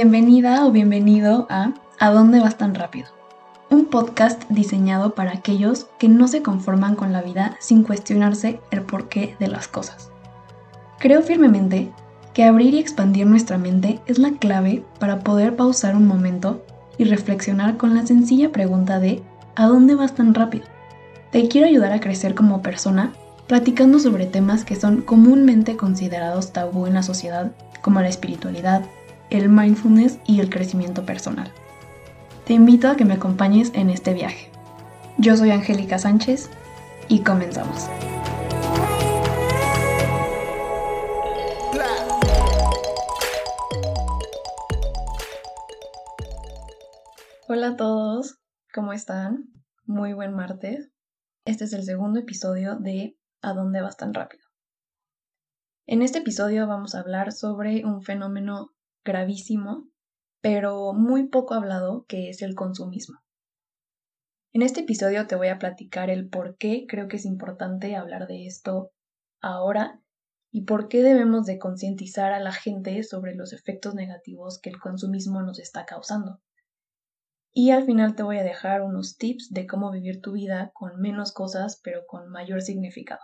Bienvenida o bienvenido a ¿A dónde vas tan rápido? Un podcast diseñado para aquellos que no se conforman con la vida sin cuestionarse el porqué de las cosas. Creo firmemente que abrir y expandir nuestra mente es la clave para poder pausar un momento y reflexionar con la sencilla pregunta de ¿a dónde vas tan rápido? Te quiero ayudar a crecer como persona platicando sobre temas que son comúnmente considerados tabú en la sociedad, como la espiritualidad, el mindfulness y el crecimiento personal. Te invito a que me acompañes en este viaje. Yo soy Angélica Sánchez y comenzamos. Hola a todos, ¿cómo están? Muy buen martes. Este es el segundo episodio de ¿A dónde vas tan rápido? En este episodio vamos a hablar sobre un fenómeno gravísimo, pero muy poco hablado, que es el consumismo. En este episodio te voy a platicar el por qué creo que es importante hablar de esto ahora y por qué debemos de concientizar a la gente sobre los efectos negativos que el consumismo nos está causando. Y al final te voy a dejar unos tips de cómo vivir tu vida con menos cosas pero con mayor significado.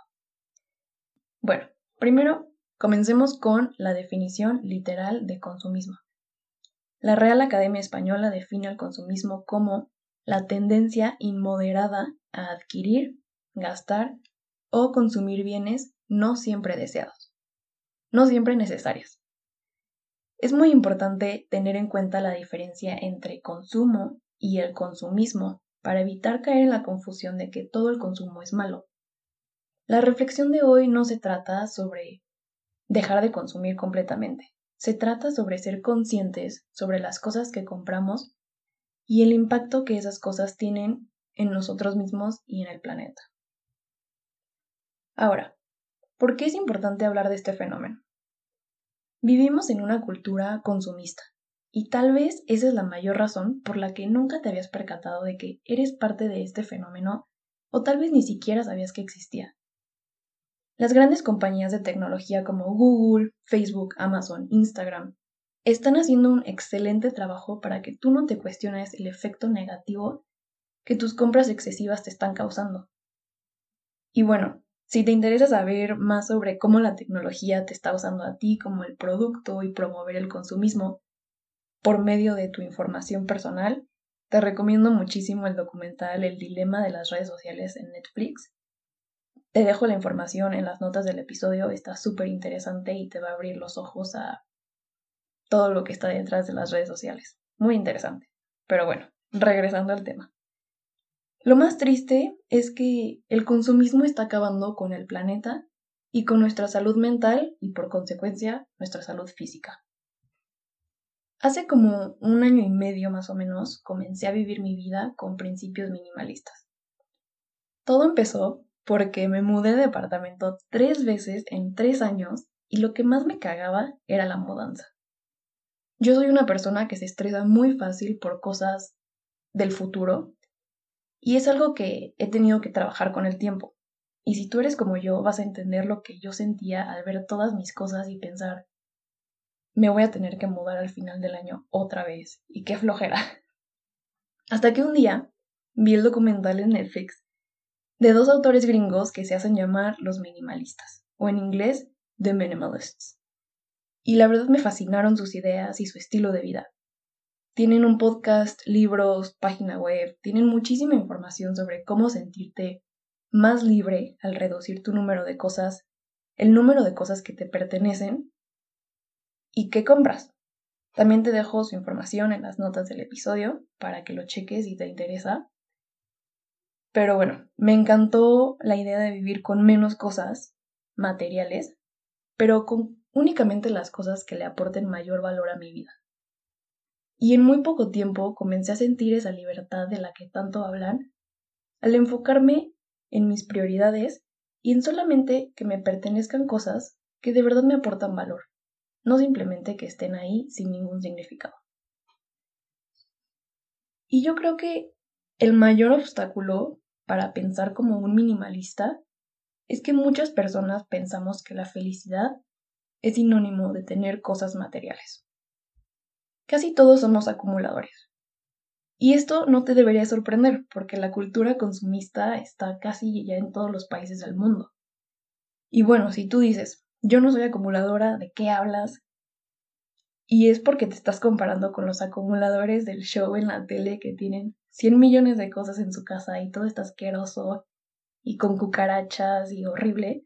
Bueno, primero Comencemos con la definición literal de consumismo. La Real Academia Española define al consumismo como la tendencia inmoderada a adquirir, gastar o consumir bienes no siempre deseados, no siempre necesarios. Es muy importante tener en cuenta la diferencia entre consumo y el consumismo para evitar caer en la confusión de que todo el consumo es malo. La reflexión de hoy no se trata sobre dejar de consumir completamente. Se trata sobre ser conscientes sobre las cosas que compramos y el impacto que esas cosas tienen en nosotros mismos y en el planeta. Ahora, ¿por qué es importante hablar de este fenómeno? Vivimos en una cultura consumista y tal vez esa es la mayor razón por la que nunca te habías percatado de que eres parte de este fenómeno o tal vez ni siquiera sabías que existía. Las grandes compañías de tecnología como Google, Facebook, Amazon, Instagram están haciendo un excelente trabajo para que tú no te cuestiones el efecto negativo que tus compras excesivas te están causando. Y bueno, si te interesa saber más sobre cómo la tecnología te está usando a ti como el producto y promover el consumismo por medio de tu información personal, te recomiendo muchísimo el documental El dilema de las redes sociales en Netflix te dejo la información en las notas del episodio, está súper interesante y te va a abrir los ojos a todo lo que está detrás de las redes sociales. Muy interesante. Pero bueno, regresando al tema. Lo más triste es que el consumismo está acabando con el planeta y con nuestra salud mental y por consecuencia nuestra salud física. Hace como un año y medio más o menos comencé a vivir mi vida con principios minimalistas. Todo empezó porque me mudé de departamento tres veces en tres años y lo que más me cagaba era la mudanza. Yo soy una persona que se estresa muy fácil por cosas del futuro y es algo que he tenido que trabajar con el tiempo. Y si tú eres como yo, vas a entender lo que yo sentía al ver todas mis cosas y pensar, me voy a tener que mudar al final del año otra vez. Y qué flojera. Hasta que un día vi el documental en Netflix de dos autores gringos que se hacen llamar los minimalistas, o en inglés, The Minimalists. Y la verdad me fascinaron sus ideas y su estilo de vida. Tienen un podcast, libros, página web, tienen muchísima información sobre cómo sentirte más libre al reducir tu número de cosas, el número de cosas que te pertenecen y qué compras. También te dejo su información en las notas del episodio para que lo cheques si te interesa. Pero bueno, me encantó la idea de vivir con menos cosas materiales, pero con únicamente las cosas que le aporten mayor valor a mi vida. Y en muy poco tiempo comencé a sentir esa libertad de la que tanto hablan, al enfocarme en mis prioridades y en solamente que me pertenezcan cosas que de verdad me aportan valor, no simplemente que estén ahí sin ningún significado. Y yo creo que el mayor obstáculo para pensar como un minimalista es que muchas personas pensamos que la felicidad es sinónimo de tener cosas materiales. Casi todos somos acumuladores. Y esto no te debería sorprender, porque la cultura consumista está casi ya en todos los países del mundo. Y bueno, si tú dices, yo no soy acumuladora, ¿de qué hablas? Y es porque te estás comparando con los acumuladores del show en la tele que tienen 100 millones de cosas en su casa y todo está asqueroso y con cucarachas y horrible.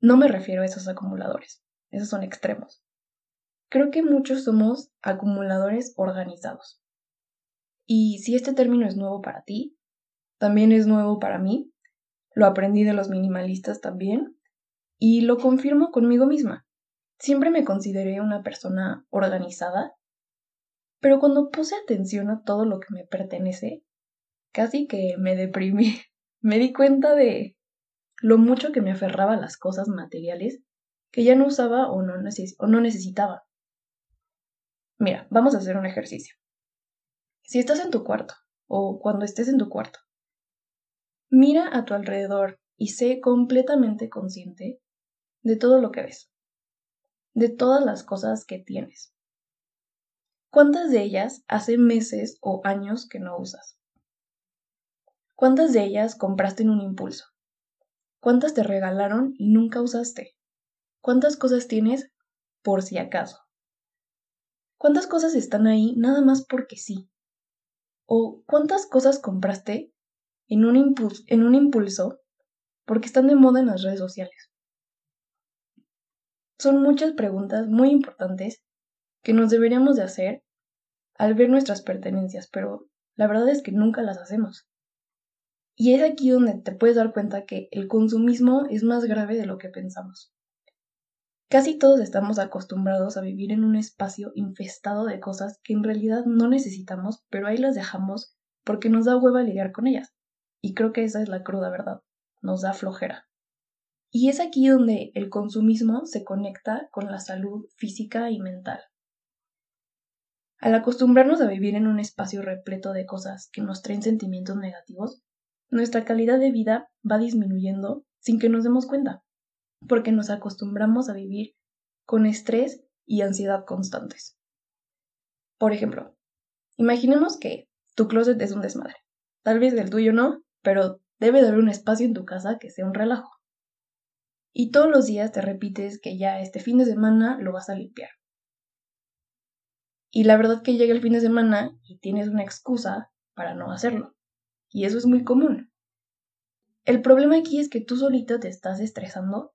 No me refiero a esos acumuladores, esos son extremos. Creo que muchos somos acumuladores organizados. Y si este término es nuevo para ti, también es nuevo para mí. Lo aprendí de los minimalistas también y lo confirmo conmigo misma. Siempre me consideré una persona organizada, pero cuando puse atención a todo lo que me pertenece, casi que me deprimí. Me di cuenta de lo mucho que me aferraba a las cosas materiales que ya no usaba o no, o no necesitaba. Mira, vamos a hacer un ejercicio. Si estás en tu cuarto o cuando estés en tu cuarto, mira a tu alrededor y sé completamente consciente de todo lo que ves de todas las cosas que tienes. ¿Cuántas de ellas hace meses o años que no usas? ¿Cuántas de ellas compraste en un impulso? ¿Cuántas te regalaron y nunca usaste? ¿Cuántas cosas tienes por si acaso? ¿Cuántas cosas están ahí nada más porque sí? ¿O cuántas cosas compraste en un, impulso, en un impulso porque están de moda en las redes sociales? Son muchas preguntas muy importantes que nos deberíamos de hacer al ver nuestras pertenencias, pero la verdad es que nunca las hacemos. Y es aquí donde te puedes dar cuenta que el consumismo es más grave de lo que pensamos. Casi todos estamos acostumbrados a vivir en un espacio infestado de cosas que en realidad no necesitamos, pero ahí las dejamos porque nos da hueva lidiar con ellas. Y creo que esa es la cruda verdad, nos da flojera. Y es aquí donde el consumismo se conecta con la salud física y mental. Al acostumbrarnos a vivir en un espacio repleto de cosas que nos traen sentimientos negativos, nuestra calidad de vida va disminuyendo sin que nos demos cuenta, porque nos acostumbramos a vivir con estrés y ansiedad constantes. Por ejemplo, imaginemos que tu closet es un desmadre. Tal vez el tuyo no, pero debe de haber un espacio en tu casa que sea un relajo y todos los días te repites que ya este fin de semana lo vas a limpiar. Y la verdad que llega el fin de semana y tienes una excusa para no hacerlo. Y eso es muy común. El problema aquí es que tú solita te estás estresando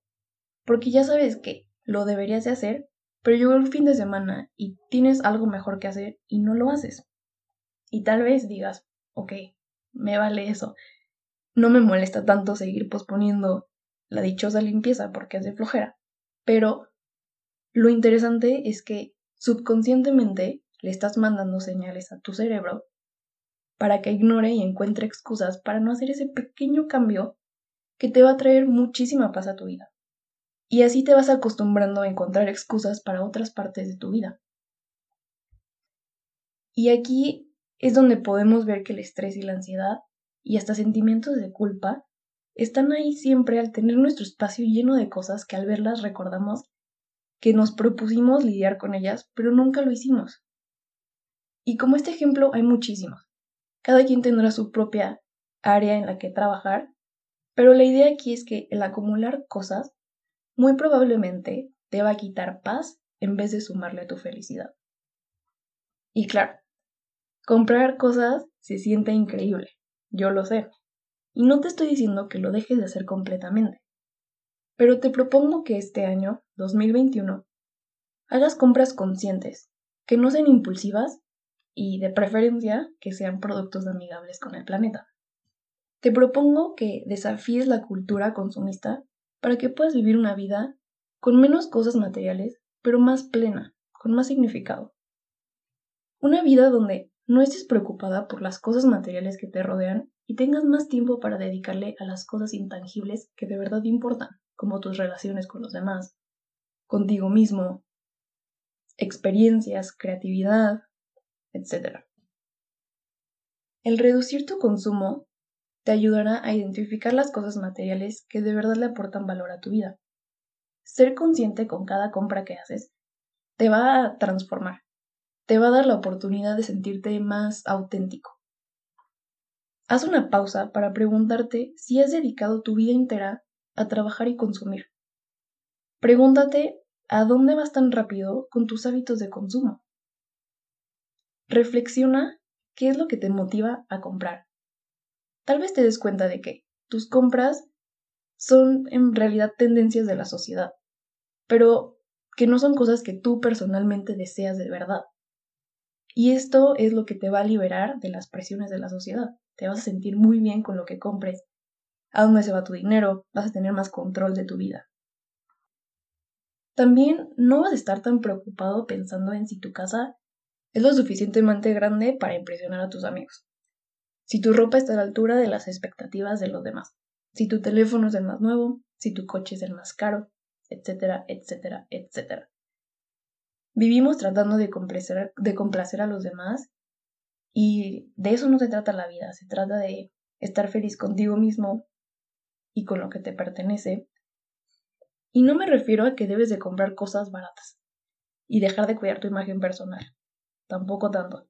porque ya sabes que lo deberías de hacer, pero llegó el fin de semana y tienes algo mejor que hacer y no lo haces. Y tal vez digas, ok, me vale eso. No me molesta tanto seguir posponiendo la dichosa limpieza porque hace flojera. Pero lo interesante es que subconscientemente le estás mandando señales a tu cerebro para que ignore y encuentre excusas para no hacer ese pequeño cambio que te va a traer muchísima paz a tu vida. Y así te vas acostumbrando a encontrar excusas para otras partes de tu vida. Y aquí es donde podemos ver que el estrés y la ansiedad y hasta sentimientos de culpa están ahí siempre al tener nuestro espacio lleno de cosas que al verlas recordamos que nos propusimos lidiar con ellas, pero nunca lo hicimos. Y como este ejemplo hay muchísimos. Cada quien tendrá su propia área en la que trabajar, pero la idea aquí es que el acumular cosas muy probablemente te va a quitar paz en vez de sumarle a tu felicidad. Y claro, comprar cosas se siente increíble, yo lo sé, y no te estoy diciendo que lo dejes de hacer completamente. Pero te propongo que este año, 2021, hagas compras conscientes, que no sean impulsivas y de preferencia que sean productos amigables con el planeta. Te propongo que desafíes la cultura consumista para que puedas vivir una vida con menos cosas materiales, pero más plena, con más significado. Una vida donde no estés preocupada por las cosas materiales que te rodean y tengas más tiempo para dedicarle a las cosas intangibles que de verdad importan, como tus relaciones con los demás, contigo mismo, experiencias, creatividad, etc. El reducir tu consumo te ayudará a identificar las cosas materiales que de verdad le aportan valor a tu vida. Ser consciente con cada compra que haces te va a transformar te va a dar la oportunidad de sentirte más auténtico. Haz una pausa para preguntarte si has dedicado tu vida entera a trabajar y consumir. Pregúntate a dónde vas tan rápido con tus hábitos de consumo. Reflexiona qué es lo que te motiva a comprar. Tal vez te des cuenta de que tus compras son en realidad tendencias de la sociedad, pero que no son cosas que tú personalmente deseas de verdad. Y esto es lo que te va a liberar de las presiones de la sociedad te vas a sentir muy bien con lo que compres, a dónde se va tu dinero, vas a tener más control de tu vida. También no vas a estar tan preocupado pensando en si tu casa es lo suficientemente grande para impresionar a tus amigos, si tu ropa está a la altura de las expectativas de los demás, si tu teléfono es el más nuevo, si tu coche es el más caro, etcétera, etcétera, etcétera. Vivimos tratando de complacer, de complacer a los demás y de eso no se trata la vida, se trata de estar feliz contigo mismo y con lo que te pertenece. Y no me refiero a que debes de comprar cosas baratas y dejar de cuidar tu imagen personal. Tampoco tanto.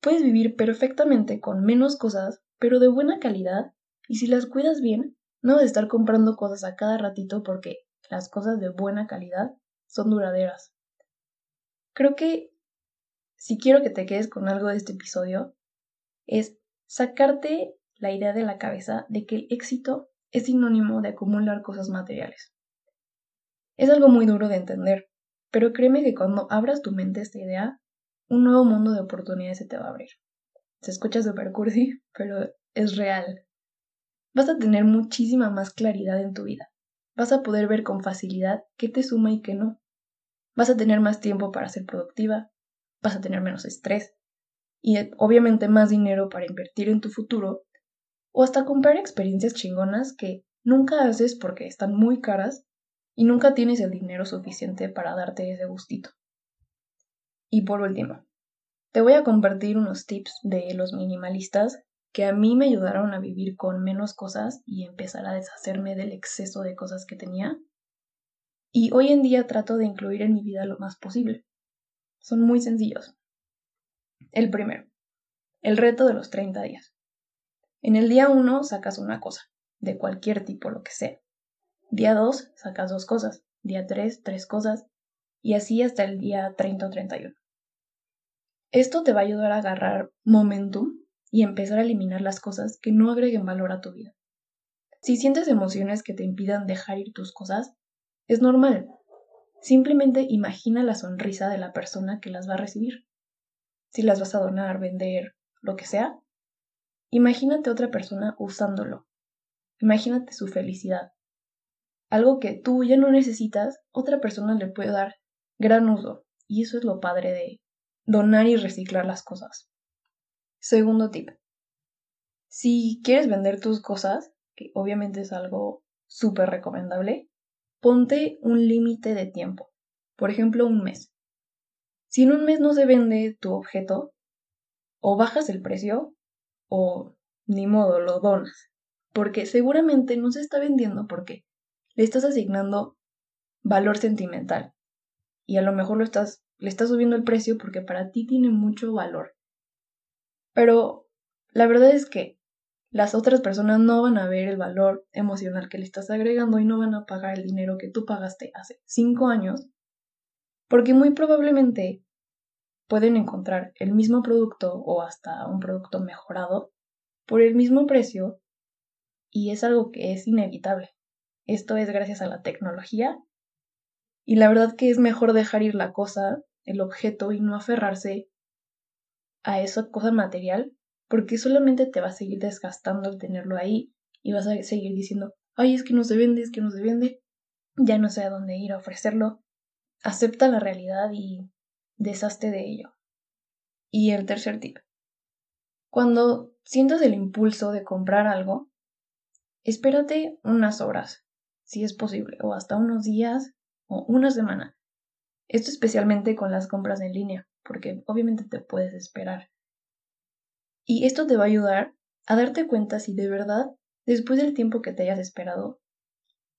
Puedes vivir perfectamente con menos cosas, pero de buena calidad, y si las cuidas bien, no debes estar comprando cosas a cada ratito porque las cosas de buena calidad son duraderas. Creo que si quiero que te quedes con algo de este episodio, es sacarte la idea de la cabeza de que el éxito es sinónimo de acumular cosas materiales. Es algo muy duro de entender, pero créeme que cuando abras tu mente a esta idea, un nuevo mundo de oportunidades se te va a abrir. Se escucha super cursi, pero es real. Vas a tener muchísima más claridad en tu vida. Vas a poder ver con facilidad qué te suma y qué no. Vas a tener más tiempo para ser productiva, vas a tener menos estrés y eh, obviamente más dinero para invertir en tu futuro o hasta comprar experiencias chingonas que nunca haces porque están muy caras y nunca tienes el dinero suficiente para darte ese gustito. Y por último, te voy a compartir unos tips de los minimalistas que a mí me ayudaron a vivir con menos cosas y empezar a deshacerme del exceso de cosas que tenía. Y hoy en día trato de incluir en mi vida lo más posible. Son muy sencillos. El primero, el reto de los 30 días. En el día 1 sacas una cosa, de cualquier tipo, lo que sea. Día 2 sacas dos cosas, día 3 tres cosas, y así hasta el día 30 o 31. Esto te va a ayudar a agarrar momentum y empezar a eliminar las cosas que no agreguen valor a tu vida. Si sientes emociones que te impidan dejar ir tus cosas, es normal, Simplemente imagina la sonrisa de la persona que las va a recibir. Si las vas a donar, vender, lo que sea, imagínate otra persona usándolo. Imagínate su felicidad. Algo que tú ya no necesitas, otra persona le puede dar gran uso. Y eso es lo padre de donar y reciclar las cosas. Segundo tip. Si quieres vender tus cosas, que obviamente es algo súper recomendable, ponte un límite de tiempo, por ejemplo, un mes. Si en un mes no se vende tu objeto, o bajas el precio, o ni modo, lo donas, porque seguramente no se está vendiendo porque le estás asignando valor sentimental y a lo mejor lo estás, le estás subiendo el precio porque para ti tiene mucho valor. Pero la verdad es que las otras personas no van a ver el valor emocional que le estás agregando y no van a pagar el dinero que tú pagaste hace cinco años, porque muy probablemente pueden encontrar el mismo producto o hasta un producto mejorado por el mismo precio y es algo que es inevitable. Esto es gracias a la tecnología y la verdad que es mejor dejar ir la cosa, el objeto y no aferrarse a esa cosa material porque solamente te va a seguir desgastando el tenerlo ahí y vas a seguir diciendo, ay, es que no se vende, es que no se vende, ya no sé a dónde ir a ofrecerlo. Acepta la realidad y deshazte de ello. Y el tercer tip. Cuando sientas el impulso de comprar algo, espérate unas horas, si es posible, o hasta unos días o una semana. Esto especialmente con las compras en línea, porque obviamente te puedes esperar. Y esto te va a ayudar a darte cuenta si de verdad, después del tiempo que te hayas esperado,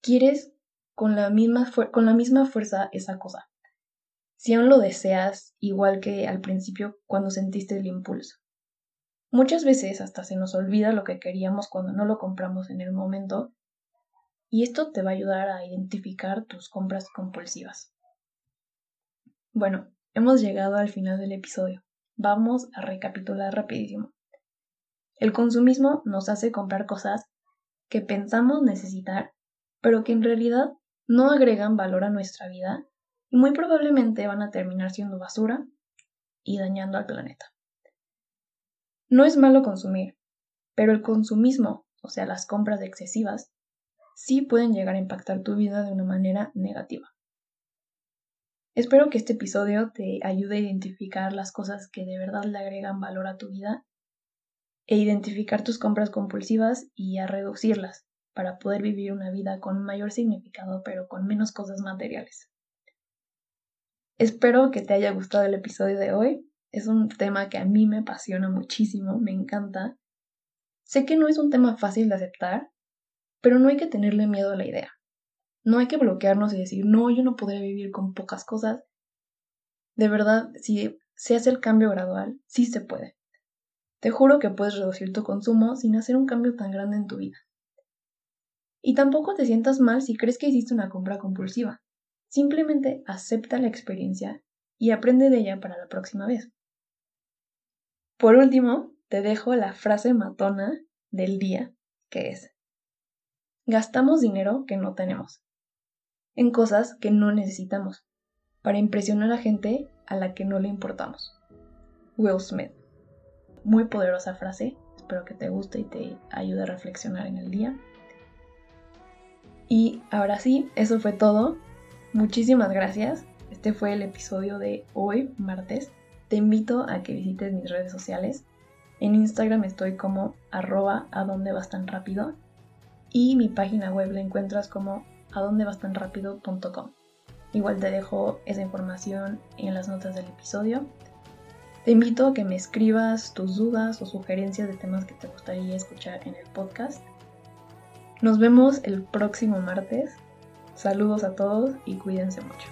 quieres con la misma, con la misma fuerza esa cosa. si aún lo deseas igual que al principio cuando sentiste el impulso. Muchas veces hasta se nos olvida lo que queríamos cuando no lo compramos en el momento y esto te va a ayudar a identificar tus compras compulsivas. Bueno, hemos llegado al final del episodio. Vamos a recapitular rapidísimo. El consumismo nos hace comprar cosas que pensamos necesitar, pero que en realidad no agregan valor a nuestra vida y muy probablemente van a terminar siendo basura y dañando al planeta. No es malo consumir, pero el consumismo, o sea, las compras excesivas, sí pueden llegar a impactar tu vida de una manera negativa. Espero que este episodio te ayude a identificar las cosas que de verdad le agregan valor a tu vida e identificar tus compras compulsivas y a reducirlas para poder vivir una vida con mayor significado pero con menos cosas materiales. Espero que te haya gustado el episodio de hoy. Es un tema que a mí me apasiona muchísimo, me encanta. Sé que no es un tema fácil de aceptar, pero no hay que tenerle miedo a la idea. No hay que bloquearnos y decir, no, yo no podré vivir con pocas cosas. De verdad, si se hace el cambio gradual, sí se puede. Te juro que puedes reducir tu consumo sin hacer un cambio tan grande en tu vida. Y tampoco te sientas mal si crees que hiciste una compra compulsiva. Simplemente acepta la experiencia y aprende de ella para la próxima vez. Por último, te dejo la frase matona del día, que es, gastamos dinero que no tenemos, en cosas que no necesitamos, para impresionar a gente a la que no le importamos. Will Smith. Muy poderosa frase, espero que te guste y te ayude a reflexionar en el día. Y ahora sí, eso fue todo. Muchísimas gracias. Este fue el episodio de hoy, martes. Te invito a que visites mis redes sociales. En Instagram estoy como arroba a vas tan rápido y mi página web la encuentras como a dónde vas tan rápido.com. Igual te dejo esa información en las notas del episodio. Te invito a que me escribas tus dudas o sugerencias de temas que te gustaría escuchar en el podcast. Nos vemos el próximo martes. Saludos a todos y cuídense mucho.